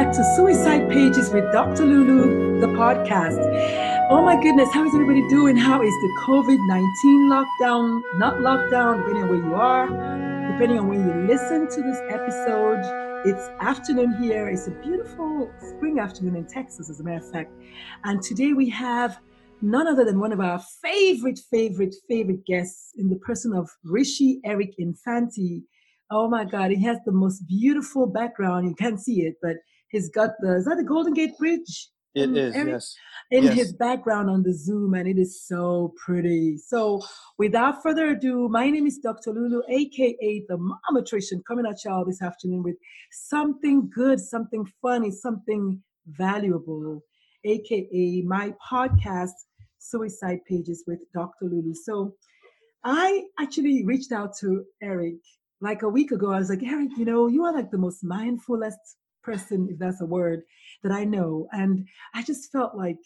Back to Suicide Pages with Dr. Lulu, the podcast. Oh my goodness, how is everybody doing? How is the COVID 19 lockdown, not lockdown, depending on where you are, depending on when you listen to this episode? It's afternoon here. It's a beautiful spring afternoon in Texas, as a matter of fact. And today we have none other than one of our favorite, favorite, favorite guests in the person of Rishi Eric Infanti. Oh my God, he has the most beautiful background. You can't see it, but he's got the, is that the Golden Gate Bridge? It is Um, Eric? yes. in Yes. his background on the Zoom, and it is so pretty. So, without further ado, my name is Dr. Lulu, aka the Mamatrician, coming at y'all this afternoon with something good, something funny, something valuable, aka my podcast, Suicide Pages with Dr. Lulu. So, I actually reached out to Eric like a week ago. I was like, Eric, you know, you are like the most mindfulest person, if that's a word, that I know. And I just felt like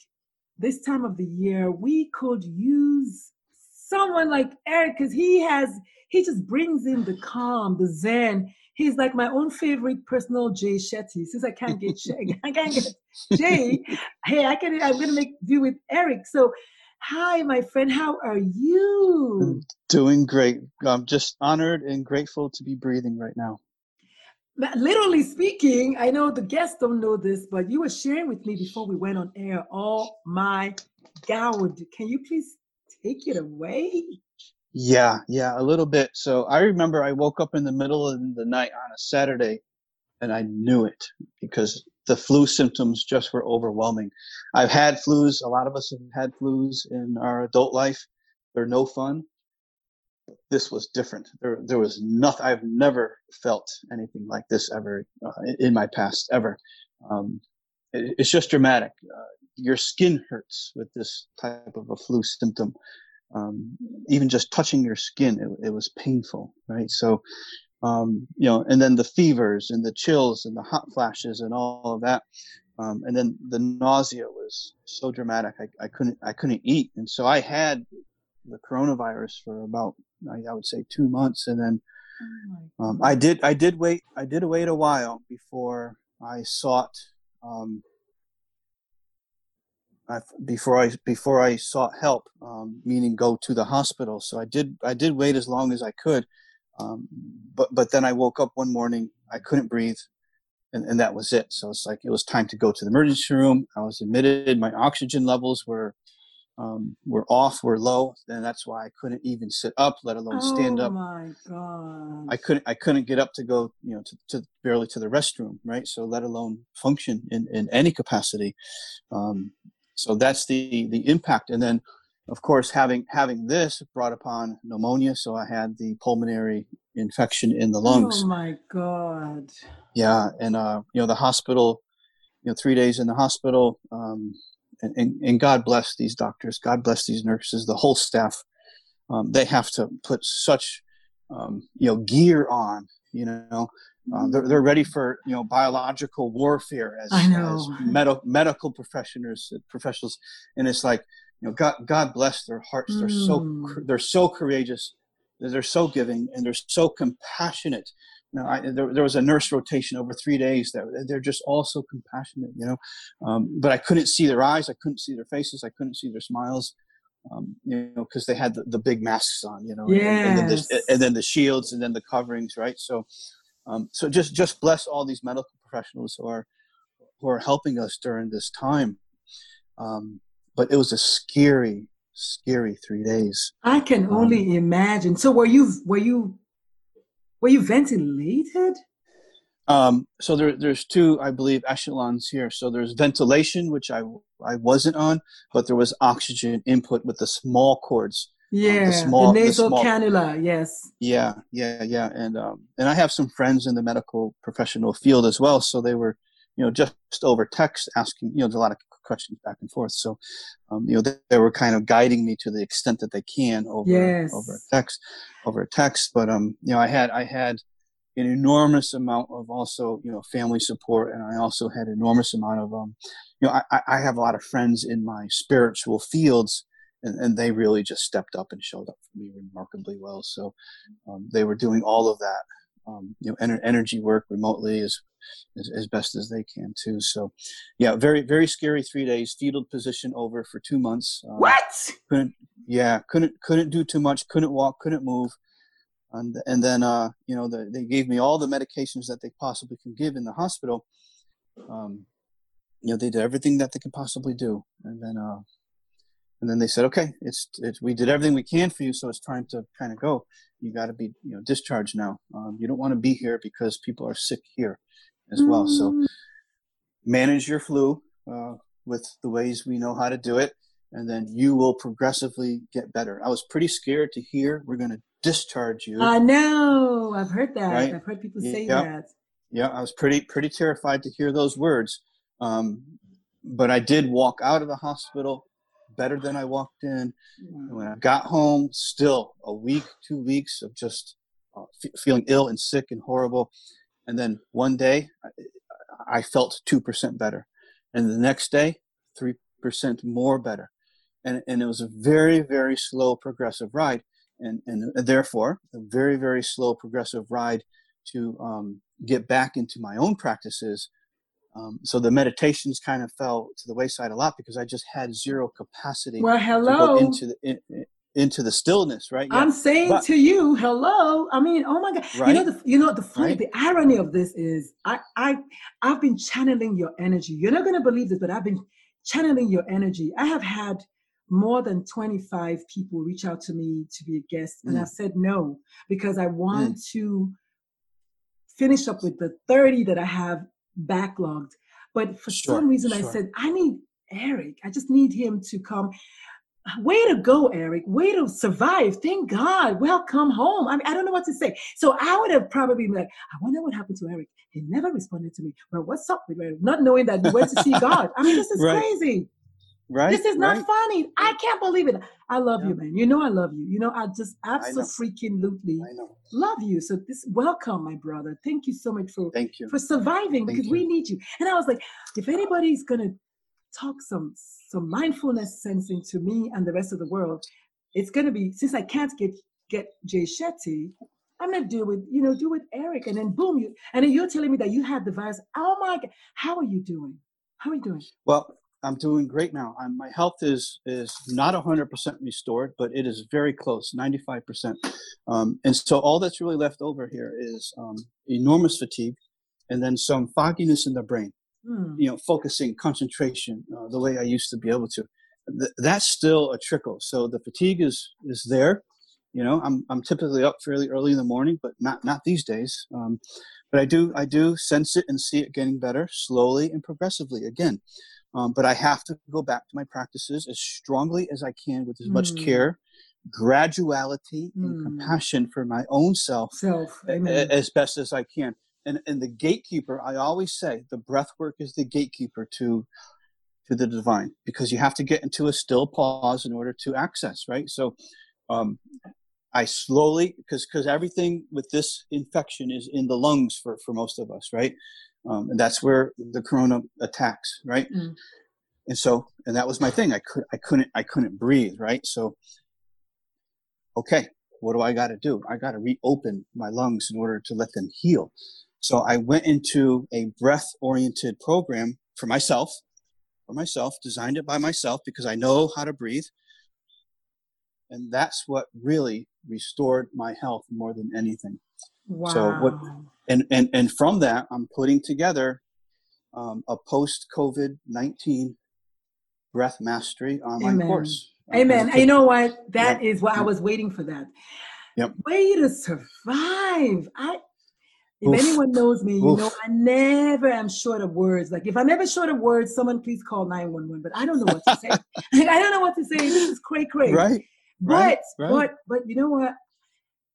this time of the year we could use someone like Eric because he has he just brings in the calm, the zen. He's like my own favorite personal Jay Shetty. Since I can't get Jay, I can't get Jay. Hey, I can. I'm gonna make do with Eric. So, hi, my friend. How are you? Doing great. I'm just honored and grateful to be breathing right now. Literally speaking, I know the guests don't know this, but you were sharing with me before we went on air. Oh my God. Can you please take it away? Yeah, yeah, a little bit. So I remember I woke up in the middle of the night on a Saturday and I knew it because the flu symptoms just were overwhelming. I've had flus, a lot of us have had flus in our adult life. They're no fun. This was different. There, there was nothing. I've never felt anything like this ever uh, in- my past ever. Um, it- it's just dramatic. Uh, your skin hurts with this type of a flu symptom. Um, even just touching your skin, it, it was painful, right? So, um, you know, and then the fevers and the chills and the hot flashes and all of that. Um, and then the nausea was so dramatic. I, I couldn't, I couldn't eat. And so I had the coronavirus for about, I, I would say two months. And then, Oh um, I did, I did wait, I did wait a while before I sought, um, I, before I before I sought help, um, meaning go to the hospital. So I did I did wait as long as I could, um, but but then I woke up one morning I couldn't breathe, and, and that was it. So it's like it was time to go to the emergency room. I was admitted. My oxygen levels were um, were off, were low, and that's why I couldn't even sit up, let alone stand oh up. my God. I couldn't I couldn't get up to go you know to, to barely to the restroom right so let alone function in, in any capacity um, so that's the the impact and then of course having having this brought upon pneumonia so I had the pulmonary infection in the lungs Oh my God. yeah and uh, you know the hospital you know three days in the hospital um, and, and, and God bless these doctors. God bless these nurses the whole staff. Um, they have to put such um, you know gear on you know. Uh, they're, they're ready for you know biological warfare as, I know. as med- medical professionals professionals. And it's like you know god god bless their hearts. They're so Mm. they're so courageous. They're so giving and they're so compassionate know, I, there, there was a nurse rotation over three days that they're just all so compassionate you know um, but i couldn't see their eyes i couldn't see their faces i couldn't see their smiles um, you know, because they had the, the, big masks on, you know, yes. and, and, then the, and, then the, shields and then the coverings, right? So, um, so just just bless all these medical professionals who are who are helping us during this time. Um, but it was a scary, scary three days. I can only um, imagine. So were you were you were you ventilated? Um, so there, there's two, I believe, echelons here. So there's ventilation, which I I wasn't on, but there was oxygen input with the small cords. Um, yeah, um, the, small, the nasal the small, cannula. Yes. Yeah, yeah, yeah, and um, and I have some friends in the medical professional field as well, so they were, you know, just over text asking. You know, there's a lot of questions back and forth. So, um, you know, they, they, were kind of guiding me to the extent that they can over yes. over text, over text. But um, you know, I had I had an enormous amount of also you know family support, and I also had enormous amount of um, you know, I, I have a lot of friends in my spiritual fields. And, and they really just stepped up and showed up for me remarkably well. So um, they were doing all of that um, you know, ener- energy work remotely as, as, as best as they can too. So, yeah, very very scary three days. Fetal position over for two months. Um, what? Couldn't yeah couldn't couldn't do too much. Couldn't walk. Couldn't move. And and then uh, you know the, they gave me all the medications that they possibly can give in the hospital. Um, you know they did everything that they could possibly do, and then uh, and then they said, okay, it's, it's we did everything we can for you, so it's time to kind of go. You got to be you know discharged now. Um, you don't want to be here because people are sick here as mm. well. So mm. manage your flu uh, with the ways we know how to do it, and then you will progressively get better. I was pretty scared to hear we're going to discharge you. I know. I've heard that. Right? I've heard people say yep. that. Yeah, I was pretty pretty terrified to hear those words. Um, but I did walk out of the hospital better than I walked in. And when I got home, still a week, two weeks of just uh, f- feeling ill and sick and horrible. And then one day, I, felt 2% better. And the next day, 3% more better. And, and it was a very, very slow progressive ride. And, and therefore, a very, very slow progressive ride to um, get back into my own practices um, so the meditations kind of fell to the wayside a lot because I just had zero capacity well, hello. into the in, into the stillness, right? Yeah. I'm saying but, to you, hello. I mean, oh my God. Right? You know the you know the funny right? the irony of this is I I I've been channeling your energy. You're not gonna believe this, but I've been channeling your energy. I have had more than 25 people reach out to me to be a guest, mm. and I've said no because I want mm. to finish up with the 30 that I have backlogged. But for sure, some reason, sure. I said, I need Eric. I just need him to come. Way to go, Eric. Way to survive. Thank God. Welcome home. I mean, I don't know what to say. So I would have probably been like, I wonder what happened to Eric. He never responded to me. Well, what's up with Eric? Not knowing that he went to see God. I mean, this is right. crazy. Right. This is not right. funny. I can't believe it. I love yeah. you, man. You know I love you. You know I just absolutely freaking lutely love you. So this welcome, my brother. Thank you so much for Thank you. for surviving Thank because you. we need you. And I was like, if anybody's gonna talk some some mindfulness sensing to me and the rest of the world, it's gonna be since I can't get get Jay Shetty, I'm gonna do with you know do with Eric, and then boom, you and then you're telling me that you had the virus. Oh my God, how are you doing? How are you doing? Well, I'm doing great now. I'm, my health is is not 100% restored, but it is very close, 95%. Um, and so all that's really left over here is um, enormous fatigue, and then some fogginess in the brain. Hmm. You know, focusing, concentration, uh, the way I used to be able to. Th- that's still a trickle. So the fatigue is is there. You know, I'm I'm typically up fairly early in the morning, but not not these days. Um, but I do I do sense it and see it getting better slowly and progressively. Again, um, but I have to go back to my practices as strongly as I can with as much mm. care, graduality, mm. and compassion for my own self, self. as best as I can. And, and the gatekeeper, I always say, the breath work is the gatekeeper to to the divine because you have to get into a still pause in order to access, right? So um, I slowly, because because everything with this infection is in the lungs for, for most of us, right? um, and that's where the corona attacks, right? Mm. And so, and that was my thing. I could, I couldn't, I couldn't breathe, right? So, okay, what do I got to do? I got to reopen my lungs in order to let them heal. So I went into a breath-oriented program for myself, for myself, designed it by myself because I know how to breathe. and that's what really restored my health more than anything. Wow. So what, and and and from that, I'm putting together um, a post COVID nineteen breath mastery online Amen. course. Amen. You know what? That Yep. is what I was waiting for that. Yep. Way to survive. I if Oof. anyone knows me, you know I never am short of words. Like if I'm ever short of words, someone please call 911. But I don't know what to say. I don't know what to say. This is cray cray. Right. But right, right. but but you know what?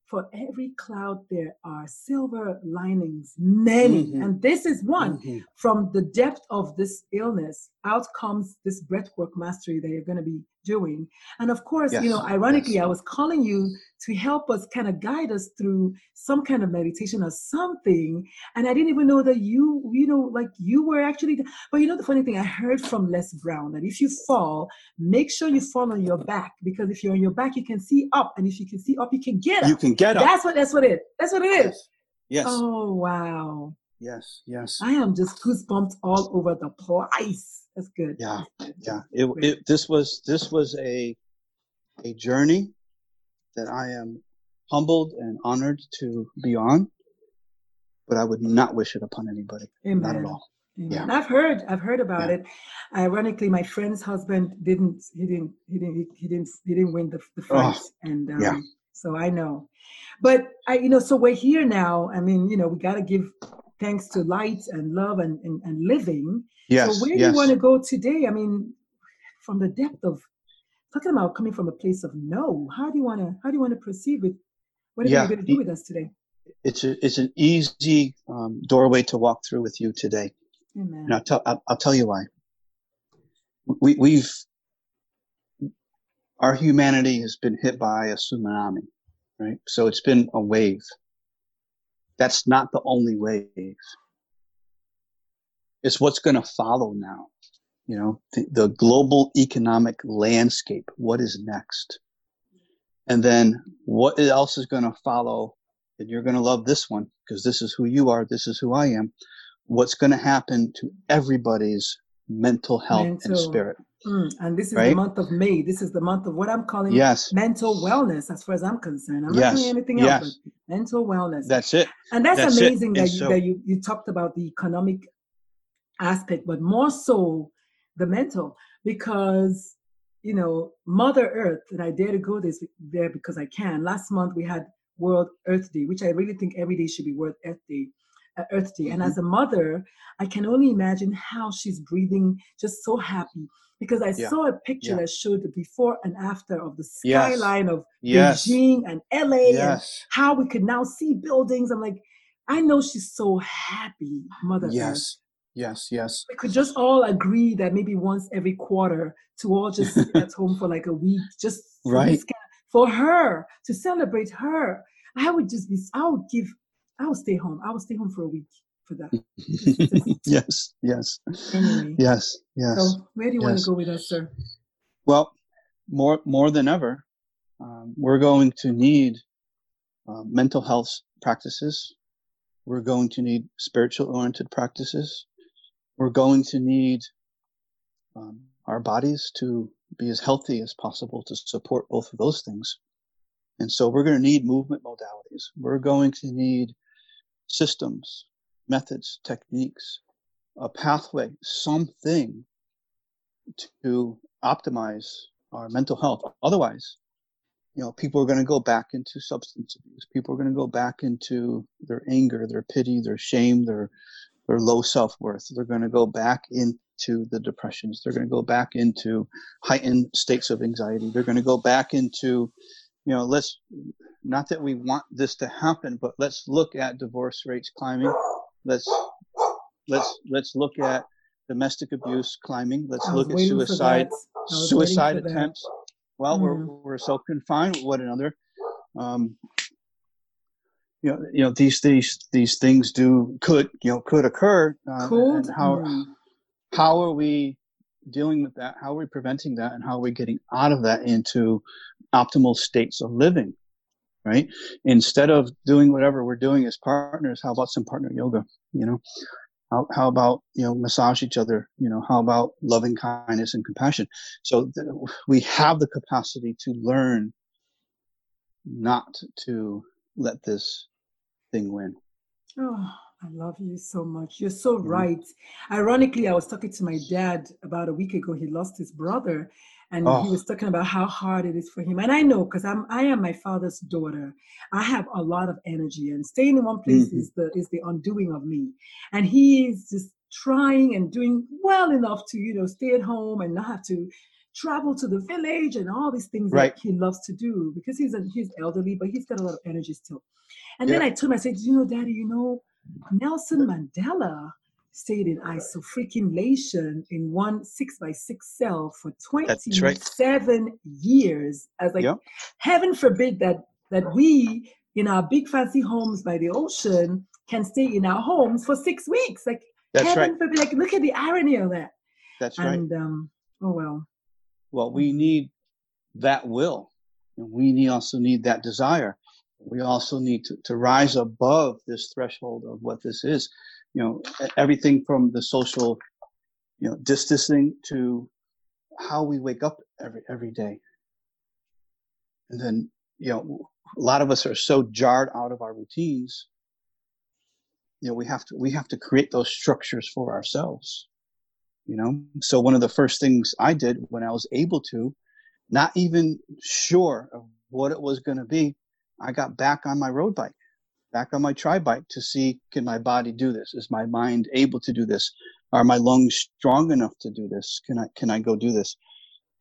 For every cloud there are silver linings, many. Mhm. And this is one Mhm. from the depth of this illness out comes this breathwork mastery that you're going to be doing and of course you know ironically yes. i was calling you to help us kind of guide us through some kind of meditation or something and i didn't even know that you you know like you were actually but you know the funny thing i heard from les brown that if you fall make sure you fall on your back because if you're on your back you can see up and if you can see up you can get up You can get up. that's what that's what it is that's what it is Yes. oh wow Yes. Yes. I am just goosebumped all over the place. That's good. Yeah. Yeah. It, it this was this was a a journey that I am humbled and honored to be on, but I would not wish it upon anybody. Amen. Not at all. Amen. Yeah. I've heard. I've heard about Yeah. it. Ironically, my friend's husband didn't. He didn't. He didn't. He didn't. He didn't win the, the fight, and um, Oh, yeah. so I know. But I, you know, so we're here now. I mean, you know, we got to give thanks to light and love and and, and living. Yes. so where do you want to go today? I mean, from the depth of talking about coming from a place of no. How do you want to? How do you want to proceed with? What are Yeah, you going to do with us today? it's a, it's an easy um, doorway to walk through with you today. Amen. And I'll tell I'll, I'll tell you why. We we've our humanity has been hit by a tsunami, right? So it's been a wave. That's not the only wave. It's what's going to follow now. You know, the, the global economic landscape. What is next? And then what else is going to follow? And you're going to love this one because this is who you are. This is who I am. What's going to happen to everybody's mental health and spirit? Mm, and this is the month of May. This is the month of what I'm calling Yes, mental wellness, as far as I'm concerned. I'm not doing anything yes. else but mental wellness. that's it. and that's, that's it. amazing that you so- that you, you talked about the economic aspect, but more so the mental, because you know, Mother Earth, and I dare to go this there because I can. Last month we had World Earth Day, which I really think every day should be World Earth Day. Uh, Earth Day. And Mm-hmm. as a mother, I can only imagine how she's breathing, just so happy. Because I Yeah. saw a picture Yeah. that showed the before and after of the Yes. skyline of Yes, Beijing and LA and how we could now see buildings. I'm like, I know she's so happy, Mother Earth. yes, yes, yes. We could just all agree that maybe once every quarter to all just sit at home for like a week, just Right. for her to celebrate her. I would just be, I would give, I would stay home. I will stay home for a week for that. yes, yes, Anyway, yes, yes. so where do you want to go with us, sir? Well, more more than ever, um, we're going to need uh, mental health practices. We're going to need spiritual oriented practices. We're going to need um, our bodies to be as healthy as possible to support both of those things. And so we're going to need movement modalities. We're going to need systems, methods, techniques, a pathway, something to optimize our mental health. Otherwise, you know, people are going to go back into substance abuse. People are going to go back into their anger, their pity, their shame, their their low self worth. They're going to go back into the depressions. They're going to go back into heightened states of anxiety. They're going to go back into, you know, let's not that we want this to happen, but let's look at divorce rates climbing. Let's let's let's look at domestic abuse climbing. Let's look at suicide that. I was waiting suicide attempts. Well, we're Mm. we're so confined with one another. Um, you know, you know these these these things do could you know could occur. Uh, Cold. And how Mm. how are we dealing with that? How are we preventing that? And how are we getting out of that into optimal states of living? Right. Instead of doing whatever we're doing as partners, how about some partner yoga? You know, how, how about you know massage each other you know how about loving kindness and compassion so th- we have the capacity to learn not to let this thing win. Oh, I love you so much. You're so mm-hmm. right. Ironically, I was talking to my dad about a week ago. He lost his brother, and oh. he was talking about how hard it is for him. And I know because I'm I am my father's daughter. I have a lot of energy, and staying in one place mm-hmm. is the is the undoing of me. And he is just trying and doing well enough to you know stay at home and not have to travel to the village and all these things right. that he loves to do because he's a, he's elderly, but he's got a lot of energy still. And yeah. then I told him, I said, you know, Daddy, you know, Nelson Mandela stayed in isophreaking in one six by six cell for 27 right. years. I was like, yep. heaven forbid that that we in our big fancy homes by the ocean can stay in our homes for six weeks. Like That's heaven right. forbid, like look at the irony of that. That's and, right. Um, oh well. Well, we need that will. And we need also need that desire. We also need to, to rise above this threshold of what this is you know everything from the social you know distancing to how we wake up every every day. And then you know a lot of us are so jarred out of our routines you know we have to we have to create those structures for ourselves you know? So one of the first things i did when i was able to not even sure of what it was going to be i got back on my road bike back on my tri bike to see can my body do this? Is my mind able to do this? Are my lungs strong enough to do this? Can I can I go do this?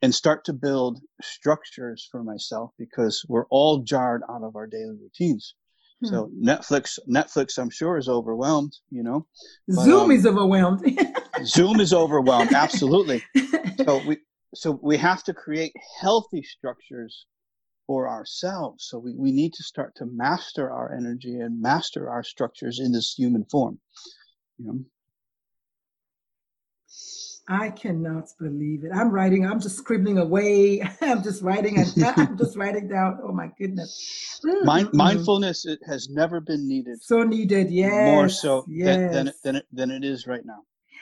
And start to build structures for myself because we're all jarred out of our daily routines. Hmm. So Netflix, Netflix, I'm sure is overwhelmed. You know, but, Zoom um, is overwhelmed. Zoom is overwhelmed. Absolutely. So we so we have to create healthy structures for ourselves. So we, we need to start to master our energy and master our structures in this human form. You know? I cannot believe it. I'm writing, I'm just scribbling away. I'm just writing and I'm just writing down. Oh my goodness. Mind, mm-hmm. mindfulness it has never been needed. So needed, yes. More so yes. than, than, than, it, than it is right now.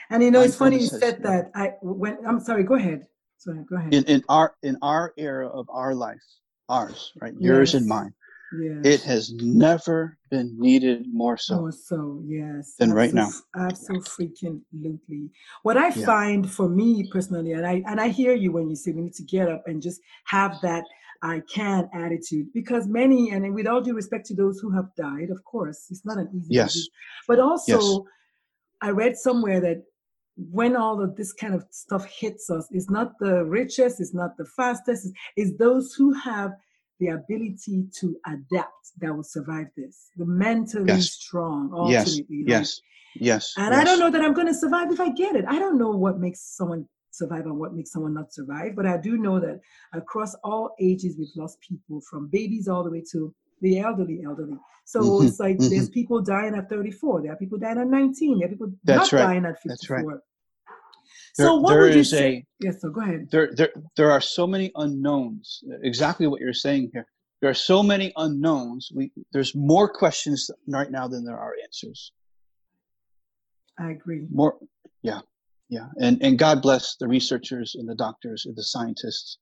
And you know, it's funny you said that. I when I'm sorry, go ahead. Sorry, go ahead. In, in our in our era of our life, ours, right? Yours yes. and mine. Yes. It has never been needed more so. More so, yes. Than right now. Absolutely. What I yeah. find for me personally, and I and I hear you when you say we need to get up and just have that I can attitude because many, and with all due respect to those who have died, of course, it's not an easy yes. Disease, but also yes. I read somewhere that when all of this kind of stuff hits us, it's not the richest, it's not the fastest, it's those who have the ability to adapt that will survive this. The mentally yes. strong, ultimately. Yes. Like, yes. Yes. And yes. I don't know that I'm going to survive if I get it. I don't know what makes someone survive and what makes someone not survive, but I do know that across all ages, we've lost people from babies all the way to the elderly, elderly. So mm-hmm. it's like mm-hmm. there's people dying at 34, there are people dying at 19, there are people That's not right. dying at 54. That's right. So there, what would you say? A, yes, so go ahead. There, there, there are so many unknowns. Exactly what you're saying here. There are so many unknowns. We there's more questions right now than there are answers. I agree. More, yeah, yeah, and and God bless the researchers and the doctors and the scientists.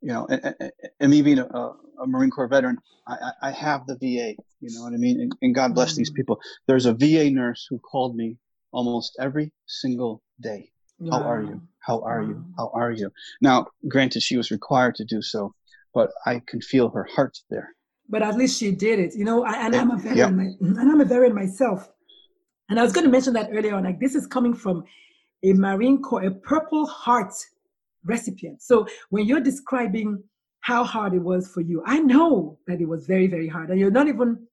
You know, and, and, and me being a, a, Marine Corps veteran, I, I have the VA. You know what I mean? And, and God bless mm-hmm. these people. There's a VA nurse who called me almost every single day how are you? How are you? Um, how are you? Now, granted, she was required to do so, but I can feel her heart there. But at least she did it, you know. I, and I'm a veteran, my, and I'm a veteran myself. And I was going to mention that earlier on. Like this is coming from a Marine Corps, a Purple Heart recipient. So when you're describing how hard it was for you, I know that it was very, very hard, and you're not even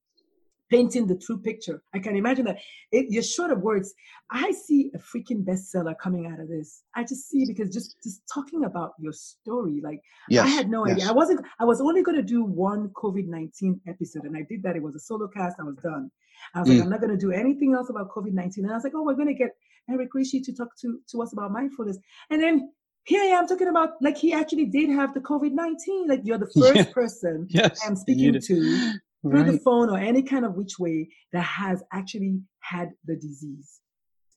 painting the true picture. I can imagine that it, you're short of words. I see a freaking bestseller coming out of this. I just see because just just talking about your story, like yes, I had no yes. idea. I wasn't. I was only going to do one COVID nineteen episode, and I did that. It was a solo cast. I was done. I was mm. like, I'm not going to do anything else about COVID nineteen. And I was like, oh, we're going to get Eric Rishi to talk to to us about mindfulness, and then here I am talking about like he actually did have the COVID nineteen. Like you're the first yeah. person yes, I'm speaking to through right. the phone or any kind of which way that has actually had the disease.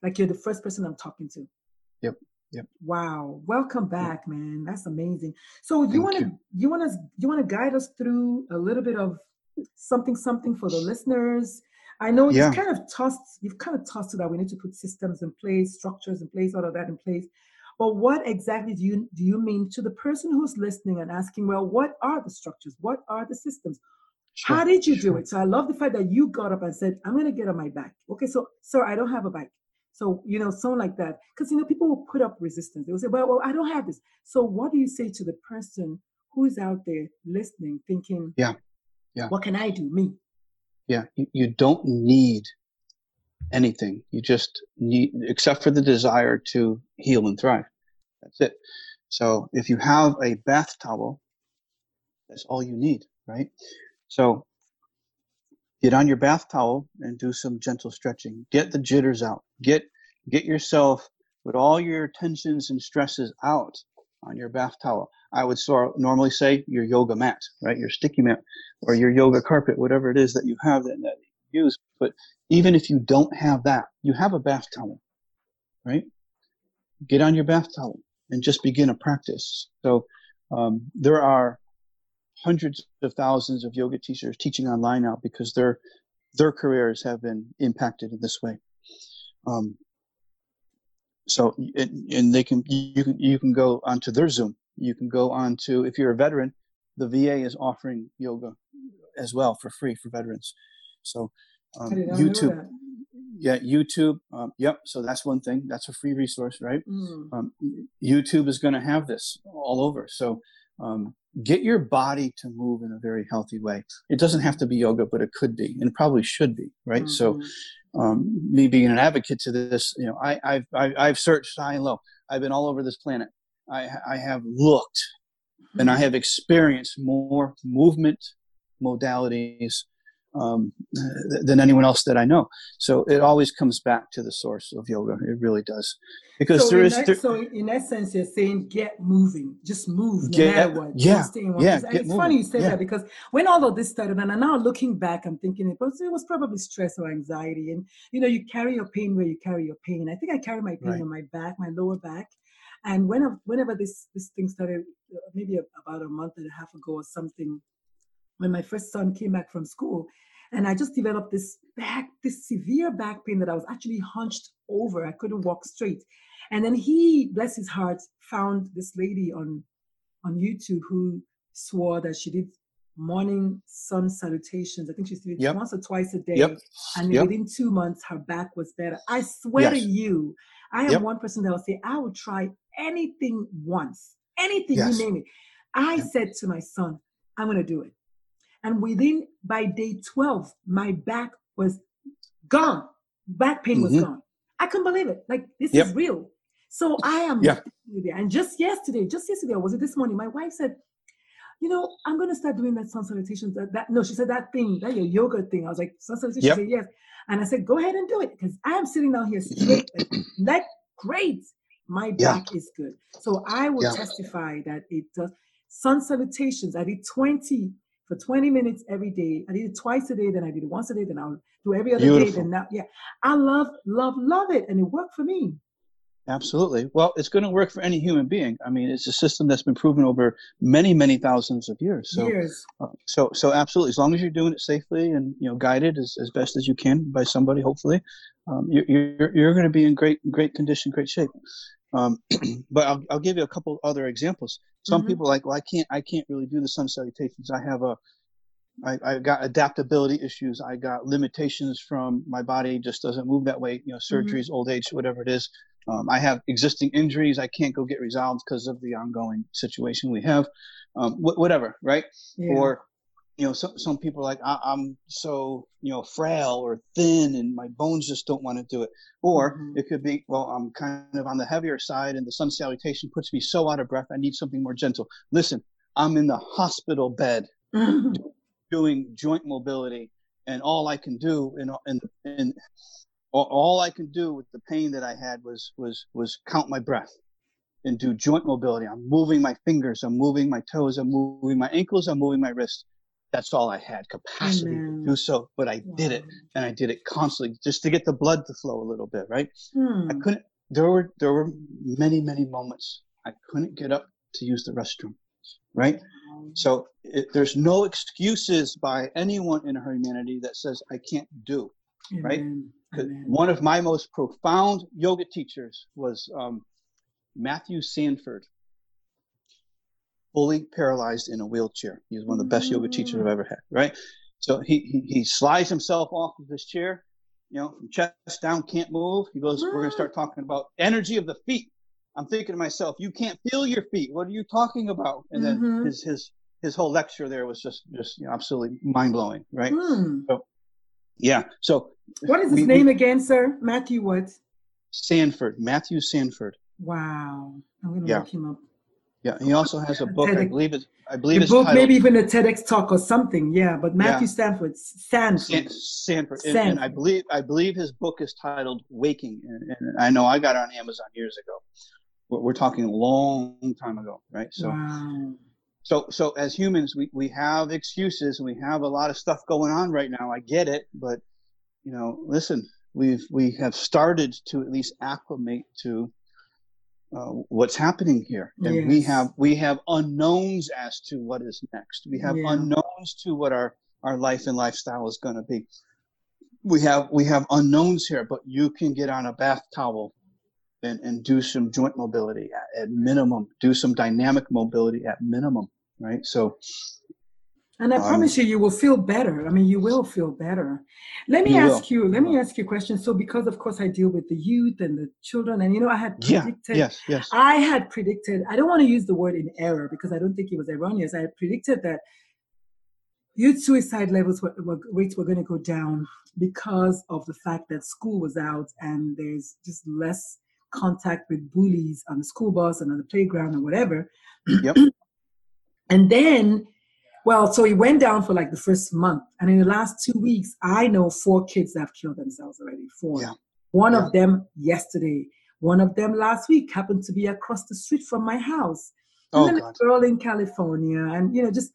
Like you're the first person I'm talking to. Yep. Yep. Wow. Welcome back, man. That's amazing. So you want to you want to you want to guide us through a little bit of something something for the listeners. I know yeah. you've kind of tossed you've kind of tossed it that we need to put systems in place, structures in place, all of that in place. But what exactly do you do you mean to the person who's listening and asking, well, what are the structures? What are the systems? Sure, How did you sure. do it? So I love the fact that you got up and said, I'm gonna get on my bike. Okay, so sir, I don't have a bike. So, you know, something like that. Because you know, people will put up resistance. They will say, Well, well, I don't have this. So what do you say to the person who's out there listening, thinking, Yeah, yeah. What can I do? Me. Yeah. You, you don't need anything. You just need except for the desire to heal and thrive. That's it. So if you have a bath towel, that's all you need, right? So get on your bath towel and do some gentle stretching. Get the jitters out. Get get yourself with all your tensions and stresses out on your bath towel. I would sort normally say your yoga mat, right? Your sticky mat or your yoga carpet, whatever it is that you have that, that you use. But even if you don't have that, you have a bath towel, right? Get on your bath towel and just begin a practice. So um, there are hundreds of thousands of yoga teachers teaching online now because their their careers have been impacted in this way. Um, so it, and they can you can you can go onto their Zoom. You can go on to if you're a veteran, the VA is offering yoga as well for free for veterans. So um, YouTube, yeah, YouTube. Um, yep. So that's one thing. That's a free resource, right? Mm. Um, YouTube is going to have this all over. So um, get your body to move in a very healthy way. It doesn't have to be yoga, but it could be, and probably should be, right? Mm-hmm. So, um, me being an advocate to this, you know, I, I've I, I've searched high and low. I've been all over this planet. I I have looked, and I have experienced more movement modalities um, than anyone else that I know. So it always comes back to the source of yoga. It really does, because so there is. That, there, so in essence, you're saying get moving, just move, get, no matter what. Yeah, yeah. Get it's moving. funny you say yeah. that because when all of this started, and I'm now looking back, I'm thinking it was, it was probably stress or anxiety, and you know, you carry your pain where you carry your pain. I think I carry my pain right. on my back, my lower back. And whenever, whenever this this thing started, uh, maybe about a month and a half ago or something, when my first son came back from school, and I just developed this back, this severe back pain that I was actually hunched over. I couldn't walk straight. And then he, bless his heart, found this lady on on YouTube who swore that she did morning sun salutations. I think she did it yep. once or twice a day. Yep. And yep. within two months, her back was better. I swear yes. to you, I am one person that will say, I will try anything once, anything yes. you name it. I said to my son, I'm going to do it. And within, by day 12, my back was gone. Back pain mm-hmm. was gone. I couldn't believe it. Like, this yep. is real. So I am yeah. And just yesterday, just yesterday, or was it this morning? My wife said, you know, I'm gonna start doing that sun salutations. That, that no, she said that thing, that your yoga thing. I was like, sun salutations. Yep. She said yes, and I said, go ahead and do it because I am sitting down here straight, like, great. My back yeah. is good, so I will yeah. testify that it does. Sun salutations. I did 20 for 20 minutes every day. I did it twice a day, then I did it once a day, then I'll do every other Beautiful. day. Then now, yeah, I love, love, love it, and it worked for me. Absolutely. Well, it's going to work for any human being. I mean, it's a system that's been proven over many, many thousands of years. So, years. Uh, so, so absolutely. As long as you're doing it safely and you know guided as, as best as you can by somebody, hopefully, um, you're, you're you're going to be in great great condition, great shape. Um, but I'll, I'll give you a couple other examples. Some mm-hmm. people are like, well, I can't, I can't really do the sun salutations. I have a, I, I got adaptability issues. I got limitations from my body just doesn't move that way. You know, mm-hmm. surgeries, mm-hmm. old age, whatever it is. Um, I have existing injuries. I can't go get resolved because of the ongoing situation we have. Um, wh- whatever, right? Yeah. Or you know, some some people are like I, am so you know frail or thin, and my bones just don't want to do it. Or mm-hmm. it could be, well, I'm kind of on the heavier side, and the sun salutation puts me so out of breath. I need something more gentle. Listen, I'm in the hospital bed mm-hmm. doing joint mobility, and all I can do, and and and all I can do with the pain that I had was was was count my breath and do joint mobility. I'm moving my fingers, I'm moving my toes, I'm moving my ankles, I'm moving my wrists that's all I had capacity Amen. to do so. But I wow. did it and I did it constantly just to get the blood to flow a little bit, right? Hmm. I couldn't there were there were many many moments I couldn't get up to use the restroom, right? So it, there's no excuses by anyone in her humanity that says I can't do, right? One of my most profound yoga teachers was um, Matthew Sanford, fully paralyzed in a wheelchair. He's one of the best yoga teachers I've ever had, right? So he, he, he slides himself off of his chair, you know, from chest down, can't move. He goes, We're going to start talking about energy of the feet. I'm thinking to myself, you can't feel your feet. What are you talking about? And then mm-hmm. his his his whole lecture there was just just you know, absolutely mind blowing, right? Mm. So, yeah. So what is his we, name we, again, sir? Matthew Woods. Sanford. Matthew Sanford. Wow. I'm gonna yeah. look him up. Yeah, he also has a book. TEDx. I believe it. I believe it's book, titled, maybe even a TEDx talk or something. Yeah, but Matthew yeah. Stanford, Sanford, San, Sanford, and, and, I believe I believe his book is titled "Waking." And, and, I know I got it on Amazon years ago. We're, we're talking a long time ago, right? So, wow. so, so as humans, we we have excuses and we have a lot of stuff going on right now. I get it, but you know, listen, we've we have started to at least acclimate to uh, what's happening here and yes. we have we have unknowns as to what is next we have yeah. unknowns to what our our life and lifestyle is going to be we have we have unknowns here but you can get on a bath towel and, and do some joint mobility at, at minimum do some dynamic mobility at minimum right so and I um, promise you, you will feel better. I mean, you will feel better. Let me you ask will. you. Let me ask you a question. So, because of course I deal with the youth and the children, and you know, I had predicted. Yeah, yes, yes. I had predicted. I don't want to use the word in error because I don't think it was erroneous. I had predicted that youth suicide levels were, were, rates were going to go down because of the fact that school was out and there's just less contact with bullies on the school bus and on the playground or whatever. Yep. and then well, so he went down for like the first month. And in the last two weeks, I know four kids that have killed themselves already. Four. Yeah. One yeah. of them yesterday. One of them last week happened to be across the street from my house. And oh, then God. a girl in California. And, you know, just,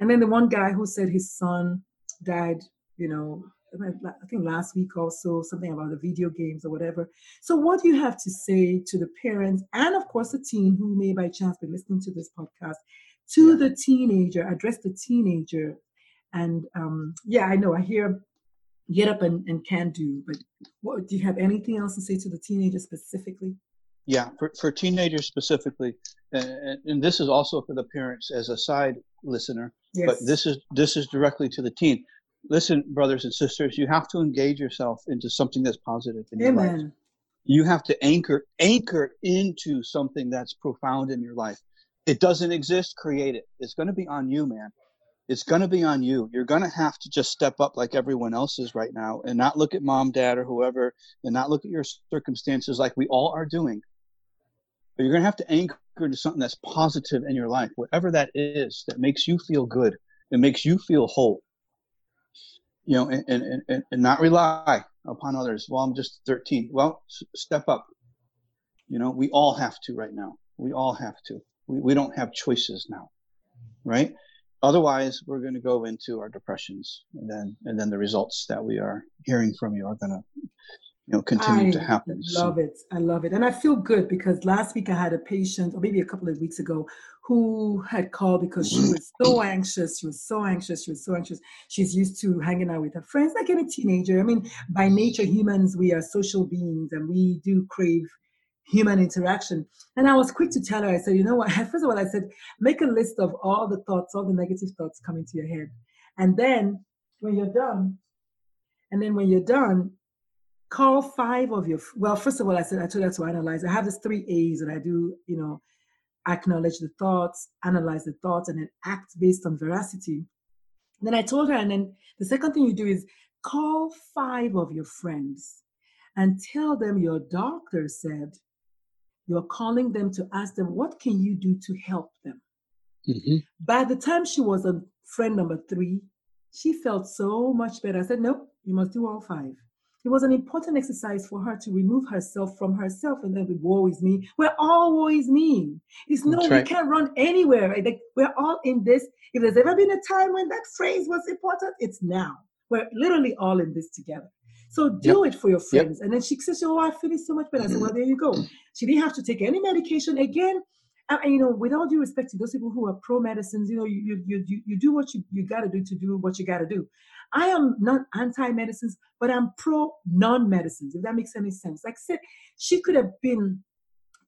and then the one guy who said his son died, you know, I think last week also, something about the video games or whatever. So, what do you have to say to the parents and, of course, the teen who may by chance be listening to this podcast to yeah. the teenager, address the teenager. And um, yeah, I know I hear get up and, and can do, but what, do you have anything else to say to the teenager specifically? Yeah, for, for teenagers specifically, and, and this is also for the parents as a side listener, yes. but this is this is directly to the teen. Listen, brothers and sisters, you have to engage yourself into something that's positive in Amen. your life. You have to anchor anchor into something that's profound in your life it doesn't exist create it. It's going to be on you man. It's going to be on you. You're going to have to just step up like everyone else is right now and not look at mom dad or whoever and not look at your circumstances like we all are doing. But you're going to have to anchor to something that's positive in your life whatever that is that makes you feel good and makes you feel whole. You know and, and, and, and not rely upon others. Well i'm just 13 well step up. You know we all have to right now. We all have to we, we don't have choices now, right? Otherwise, we're going to go into our depressions, and then and then the results that we are hearing from you are going to you know continue I to happen. I love so. it. I love it, and I feel good because last week I had a patient, or maybe a couple of weeks ago, who had called because she was so anxious. She was so anxious. She was so anxious. She's used to hanging out with her friends, like any teenager. I mean, by nature, humans we are social beings, and we do crave human interaction. And I was quick to tell her, I said, you know what? First of all, I said, make a list of all the thoughts, all the negative thoughts coming to your head. And then when you're done, and then when you're done, call five of your, well, first of all, I said, I told her to analyze. I have this three A's and I do, you know, acknowledge the thoughts, analyze the thoughts, and then act based on veracity. And then I told her, and then the second thing you do is call five of your friends and tell them your doctor said you're calling them to ask them, what can you do to help them? Mm-hmm. By the time she was a friend number three, she felt so much better. I said, nope, you must do all five. It was an important exercise for her to remove herself from herself and then the woe is me. We're all woe is me. It's no, right. we can't run anywhere. Right? Like, we're all in this. If there's ever been a time when that phrase was important, it's now. We're literally all in this together. So do yep. it for your friends. Yep. And then she says, "Oh, I feel so much better." I said, "Well, mm-hmm. there you go." She didn't have to take any medication again. And, and, you know, with all due respect to those people who are pro medicines, you know, you you you, you do what you, you got to do to do what you got to do. I am not anti medicines, but I'm pro non medicines. If that makes any sense. Like I said, she could have been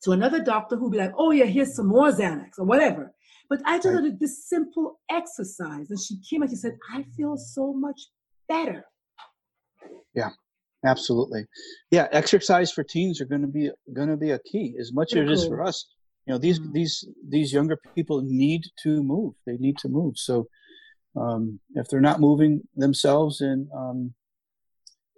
to another doctor who'd be like, "Oh yeah, here's some more Xanax or whatever." But I just right. did this simple exercise, and she came and she said, "I feel so much better." Yeah, absolutely. Yeah, exercise for teens are going to be going to be a key as much as it is for us. You know, these mm-hmm. these these younger people need to move. They need to move. So, um, if they're not moving themselves in um,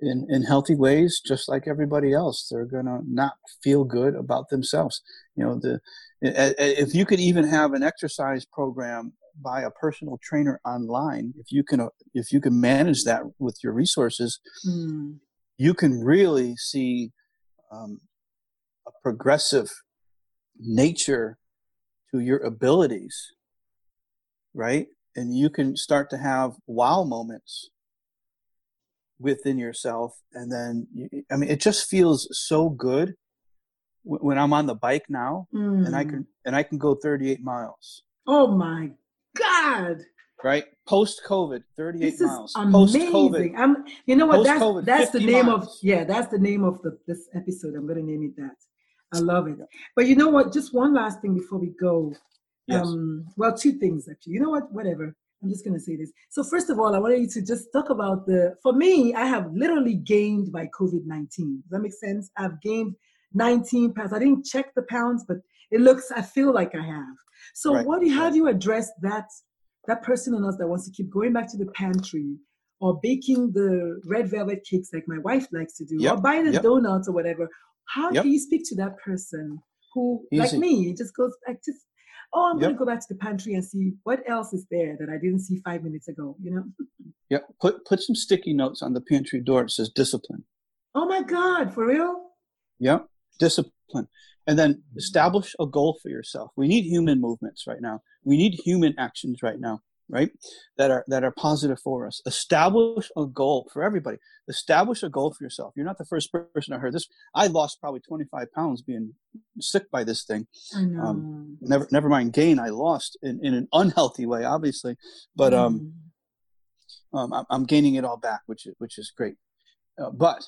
in in healthy ways, just like everybody else, they're gonna not feel good about themselves. You know, the if you could even have an exercise program by a personal trainer online if you can if you can manage that with your resources mm. you can really see um, a progressive nature to your abilities right and you can start to have wow moments within yourself and then you, i mean it just feels so good when i'm on the bike now mm. and i can mm. and i can go 38 miles oh my God. Right? Post COVID, 38 this miles. Post COVID. I'm you know what that's that's the name miles. of yeah, that's the name of the this episode. I'm gonna name it that. I love it. But you know what? Just one last thing before we go. Yes. Um, well, two things actually. You know what? Whatever. I'm just gonna say this. So first of all, I wanted you to just talk about the. For me, I have literally gained by COVID 19. Does that make sense? I've gained 19 pounds. I didn't check the pounds, but it looks. I feel like I have. So right. what do you, how do you address that that person in us that wants to keep going back to the pantry or baking the red velvet cakes like my wife likes to do yep. or buying the yep. donuts or whatever? How yep. do you speak to that person who, Easy. like me, just goes like just oh, I'm going to go back to the pantry and see what else is there that I didn't see five minutes ago, you know? yeah, put put some sticky notes on the pantry door. It says discipline. Oh my God, for real? Yep, discipline and then mm-hmm. establish a goal for yourself we need human movements right now we need human actions right now right that are that are positive for us establish a goal for everybody establish a goal for yourself you're not the first person i heard this i lost probably 25 pounds being sick by this thing Um, never never mind gain i lost in, in an unhealthy way obviously but um, mm. um i'm gaining it all back which is which is great uh, but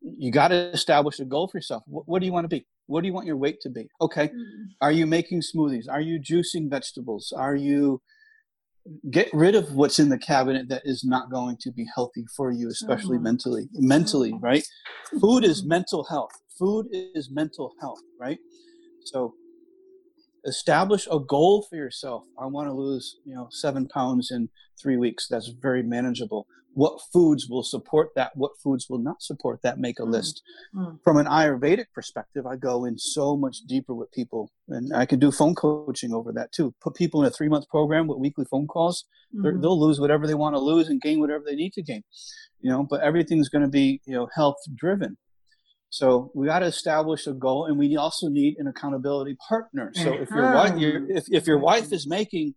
you got to establish a goal for yourself what, what do you want to be what do you want your weight to be? Okay. Mm-hmm. Are you making smoothies? Are you juicing vegetables? Are you get rid of what's in the cabinet that is not going to be healthy for you, especially mm-hmm. mentally. Mentally, right? Food is mental health. Food is mental health, right? So establish a goal for yourself. I want to lose, you know, seven pounds in three weeks. That's very manageable what foods will support that, what foods will not support that, make a mm. list. Mm. From an Ayurvedic perspective, I go in so much deeper with people, and I can do phone coaching over that too. Put people in a three month program with weekly phone calls. Mm-hmm. They'll lose whatever they want to lose and gain whatever they need to gain, you know, but everything's going to be, you know, health driven. So we got to establish a goal, and we also need an accountability partner. So if your wife, your, if, if your wife is making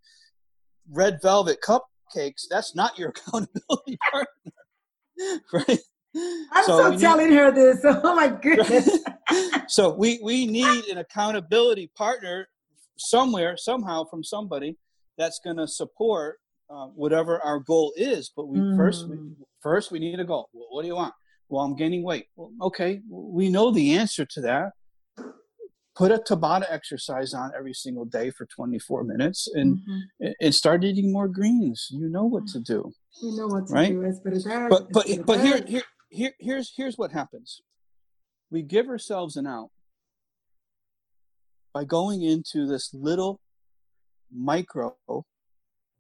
red velvet cup cupcakes, that's not your accountability partner, right? I'm so, so telling need, her this. Oh my goodness. so we we need an accountability partner somewhere, somehow, from somebody that's going to support uh, whatever our goal is. But we mm. first we, first we need a goal. Well, what do you want? Well, I'm gaining weight. Well, okay, we know the answer to that put a Tabata exercise on every single day for 24 minutes and mm-hmm. and start eating more greens. You know what to do. You know what to right? do. but but but here here here here's here's what happens. We give ourselves an out by going into this little micro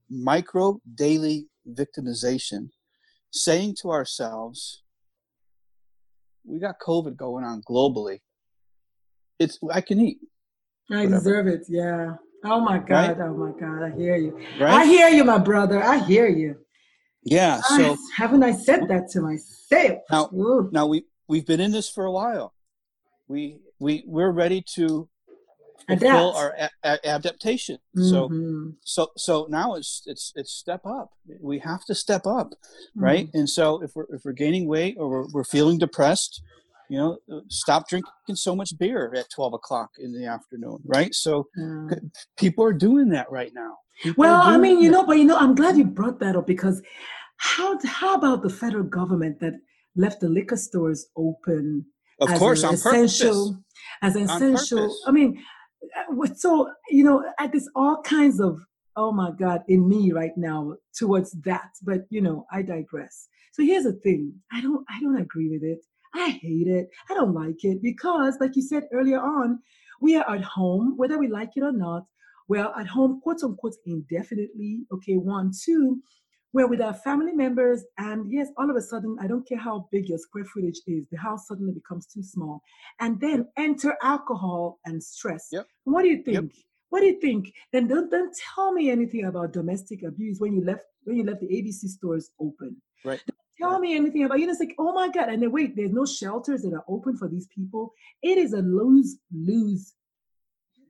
micro daily victimization saying to ourselves we got covid going on globally it's I can eat. I whatever. deserve it. Yeah. Oh my God. Right? Oh my God. I hear you. Right? I hear you, my brother. I hear you. Yeah. So I, haven't I said that to myself? Now, Ooh. now we we've been in this for a while. We we we're ready to fulfill our a- adaptation. Mm-hmm. So, so, so now it's it's it's step up. We have to step up, right? Mm-hmm. And so if we're if we're gaining weight or we're, we're feeling depressed, you know, stop drinking so much beer at twelve o'clock in the afternoon, right? So people are doing that right now. People well, I mean, you know, but you know, I'm glad you brought that up because how how about the federal government that left the liquor stores open? Of course, an essential, purpose. as essential. I mean, uh, so you know, there's all kinds of oh my god in me right now towards that. But you know, I digress. So here's the thing: I don't I don't agree with it. I hate it. I don't like it because, like you said earlier on, we are at home, whether we like it or not. We're at home, quote unquote, indefinitely. Okay, one, two we're with our family members, and yes, all of a sudden, I don't care how big your square footage is, the house suddenly becomes too small. And then enter alcohol and stress. Yep. What do you think? Yep. What do you think? Then don't, don't tell me anything about domestic abuse when you left when you left the ABC stores open. Right. Me anything about you know it's like oh my god and then wait there's no shelters that are open for these people it is a lose lose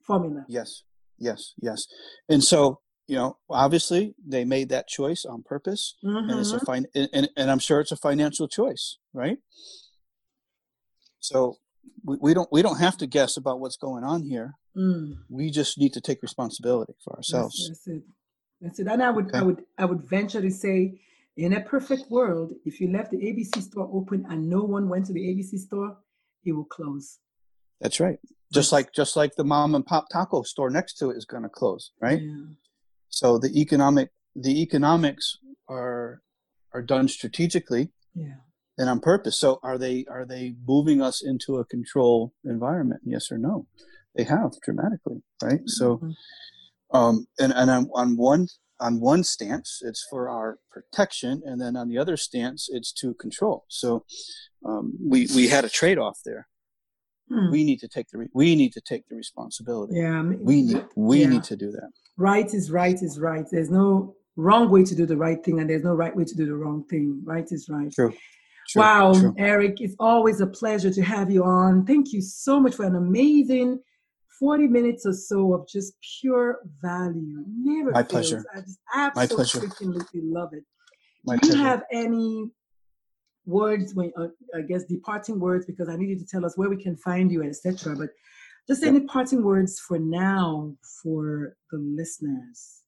formula yes yes yes and so you know, obviously they made that choice on purpose, mm-hmm. and it's a mm-hmm. fine, and, and I'm sure it's a financial choice, right? So we, we don't we don't have to guess about what's going on here. Mm. We just need to take responsibility for ourselves. That's, that's it. That's it. And I would okay. I would I would venture to say, in a perfect world, if you left the ABC store open and no one went to the ABC store, it will close. That's right. Just like just like the mom and pop taco store next to it is going to close, right? Yeah. So the economic the economics are are done strategically yeah. and on purpose. So are they are they moving us into a control environment? Yes or no? They have dramatically, right? Mm-hmm. So um and, and on, on one on one stance it's for our protection and then on the other stance it's to control so um, we we had a trade-off there hmm. we need to take the re- we need to take the responsibility yeah we need we yeah. need to do that right is right is right. There's no wrong way to do the right thing, and there's no right way to do the wrong thing. Right is right. True. True, wow, true. Eric, it's always a pleasure to have you on. Thank you so much for an amazing 40 minutes or so of just pure value. Never My fails. pleasure. I just absolutely love it. My Do you pleasure. have any words when uh, I guess departing words because I need you to tell us where we can find you, etc. But just any parting words for now for the listeners.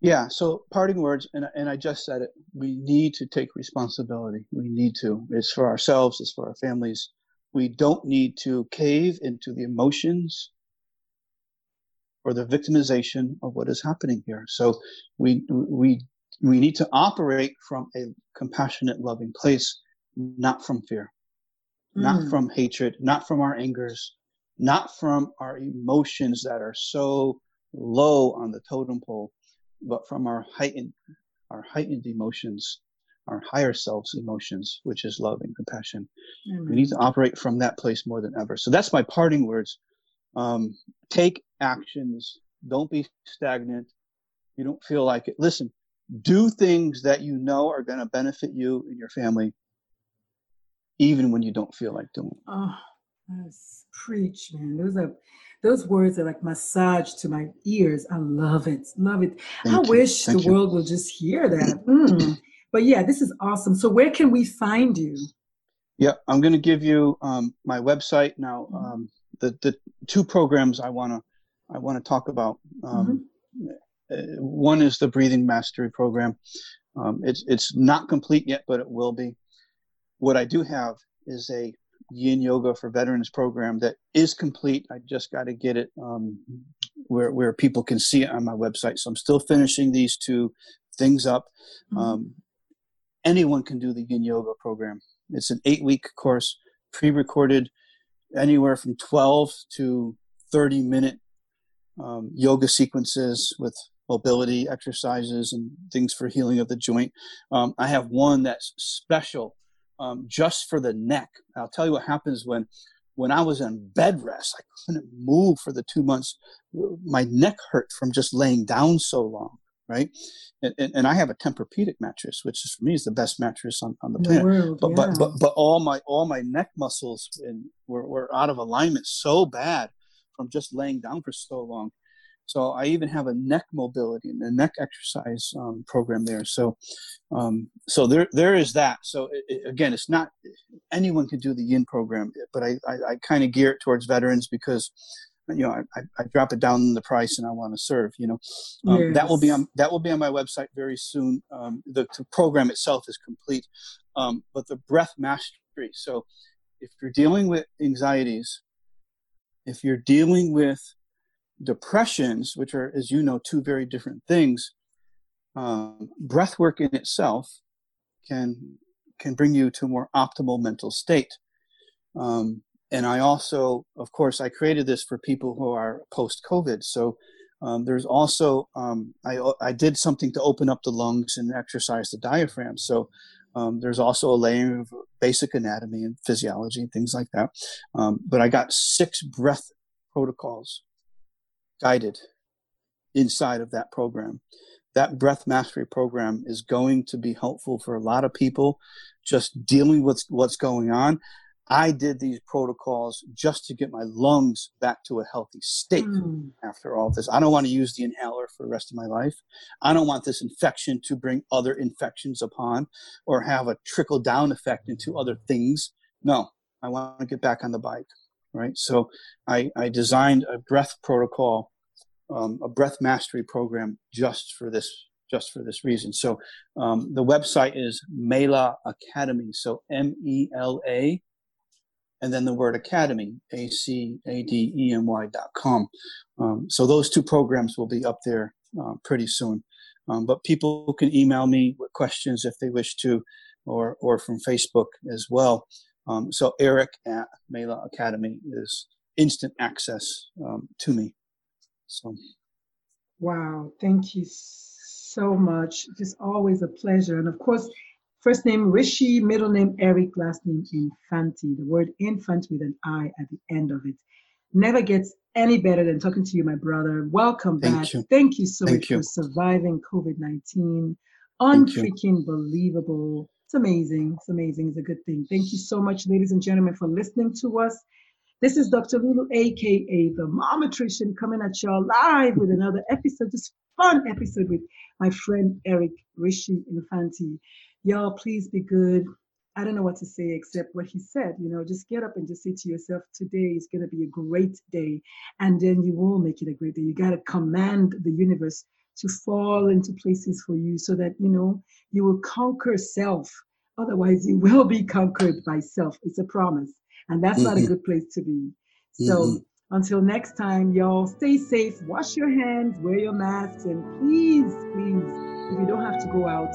Yeah, so parting words, and, and I just said it. We need to take responsibility. We need to. It's for ourselves, it's for our families. We don't need to cave into the emotions or the victimization of what is happening here. So we we we need to operate from a compassionate, loving place, not from fear, mm. not from hatred, not from our angers, not from our emotions that are so low on the totem pole, but from our heightened, our heightened emotions, our higher selves emotions, which is love and compassion. Mm-hmm. We need to operate from that place more than ever. So that's my parting words. Um, take actions. Don't be stagnant. You don't feel like it. Listen, do things that you know are going to benefit you and your family, even when you don't feel like doing. Oh, Yes, preach, man. Those are those words are like massage to my ears. I love it, love it. Thank I you. wish Thank the you. world would just hear that. Mm. But yeah, this is awesome. So where can we find you? Yeah, I'm going to give you um, my website now. Mm-hmm. Um, the the two programs I want to I want to talk about. Um, mm-hmm. Uh, one is the breathing mastery program. Um, it's it's not complete yet, but it will be. What I do have is a Yin Yoga for Veterans program that is complete. I just got to get it um, where where people can see it on my website. So I'm still finishing these two things up. Mm-hmm. Um, anyone can do the Yin Yoga program. It's an eight week course, pre recorded, anywhere from 12 to 30 minute um, yoga sequences with mobility exercises and things for healing of the joint. Um, I have one that's special um, just for the neck. I'll tell you what happens when when I was in bed rest. I couldn't move for the two months. My neck hurt from just laying down so long, right? And, and, and I have a Tempur-Pedic mattress, which is for me is the best mattress on, on the planet. world, but, yeah. but but but all my all my neck muscles in, were were out of alignment so bad. from just laying down for so long. So I even have a neck mobility and a neck exercise um, program there. So, um, so there there is that. So it, it, again, it's not anyone can do the Yin program, but I I, I kind of gear it towards veterans because you know I, I drop it down the price and I want to serve. You know, um, yes. that will be on that will be on my website very soon. Um, the, the, program itself is complete, um, but the breath mastery. So if you're dealing with anxieties, if you're dealing with depressions, which are, as you know, two very different things, um, breath work in itself can can bring you to a more optimal mental state. Um, and I also, of course, I created this for people who are post COVID. So um, there's also um, I I did something to open up the lungs and exercise the diaphragm. So um, there's also a layer of basic anatomy and physiology and things like that. Um, but I got six breath protocols guided inside of that program. That breath mastery program is going to be helpful for a lot of people just dealing with what's going on. I did these protocols just to get my lungs back to a healthy state mm. after all this. I don't want to use the inhaler for the rest of my life. I don't want this infection to bring other infections upon or have a trickle down effect into other things. No, I want to get back on the bike, right? So I, I designed a breath protocol um, a breath mastery program just for this just for this reason. So um, the website is Mela Academy. So M E L A, and then the word Academy, A C A D E M Y dot com. Um, so those two programs will be up there uh, pretty soon. Um, but people can email me with questions if they wish to, or or from Facebook as well. Um, so Eric at Mela Academy is instant access um, to me. So, wow, thank you so much. Just always a pleasure. And of course, first name Rishi, middle name Eric, last name Infanti. The word infant with an I at the end of it. Never gets any better than talking to you, my brother. Welcome Thank back. You. Thank you so Thank much you. for surviving COVID 19. Unfreaking believable. It's amazing. It's amazing. It's a good thing. Thank you so much, ladies and gentlemen, for listening to us. This is Dr. Lulu, aka the Momatrician, coming at y'all live with another episode, just fun episode with my friend Eric Rishi Infanti. Y'all, please be good. I don't know what to say except what he said. You know, just get up and just say to yourself, today is going to be a great day. And then you will make it a great day. You got to command the universe to fall into places for you so that, you know, you will conquer self. Otherwise, you will be conquered by self. It's a promise. And that's mm-hmm. not a mm-hmm. good place to be. So mm-hmm. until next time, y'all stay safe, wash your hands, wear your masks, and please, please, if you don't have to go out,